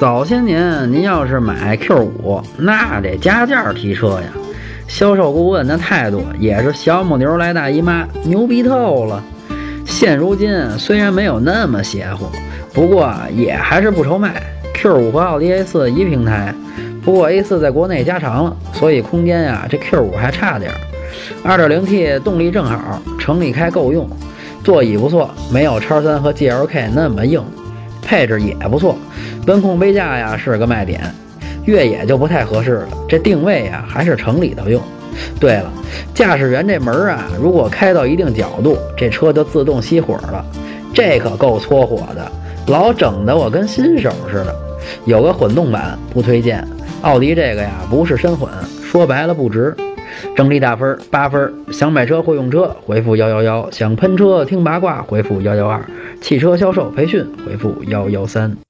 早些年您要是买 Q 五，那得加价提车呀。销售顾问那态度也是小母牛来大姨妈，牛逼透了。现如今虽然没有那么邪乎，不过也还是不愁卖。Q 五和奥迪 A 四一平台，不过 A 四在国内加长了，所以空间呀，这 Q 五还差点儿。2.0T 动力正好，城里开够用，座椅不错，没有叉三和 GLK 那么硬，配置也不错。温控杯架呀是个卖点，越野就不太合适了。这定位呀还是城里头用。对了，驾驶员这门啊，如果开到一定角度，这车就自动熄火了，这可够搓火的，老整的我跟新手似的。有个混动版不推荐，奥迪这个呀不是深混，说白了不值。整理打分八分，想买车或用车回复幺幺幺，想喷车听八卦回复幺幺二，汽车销售培训回复幺幺三。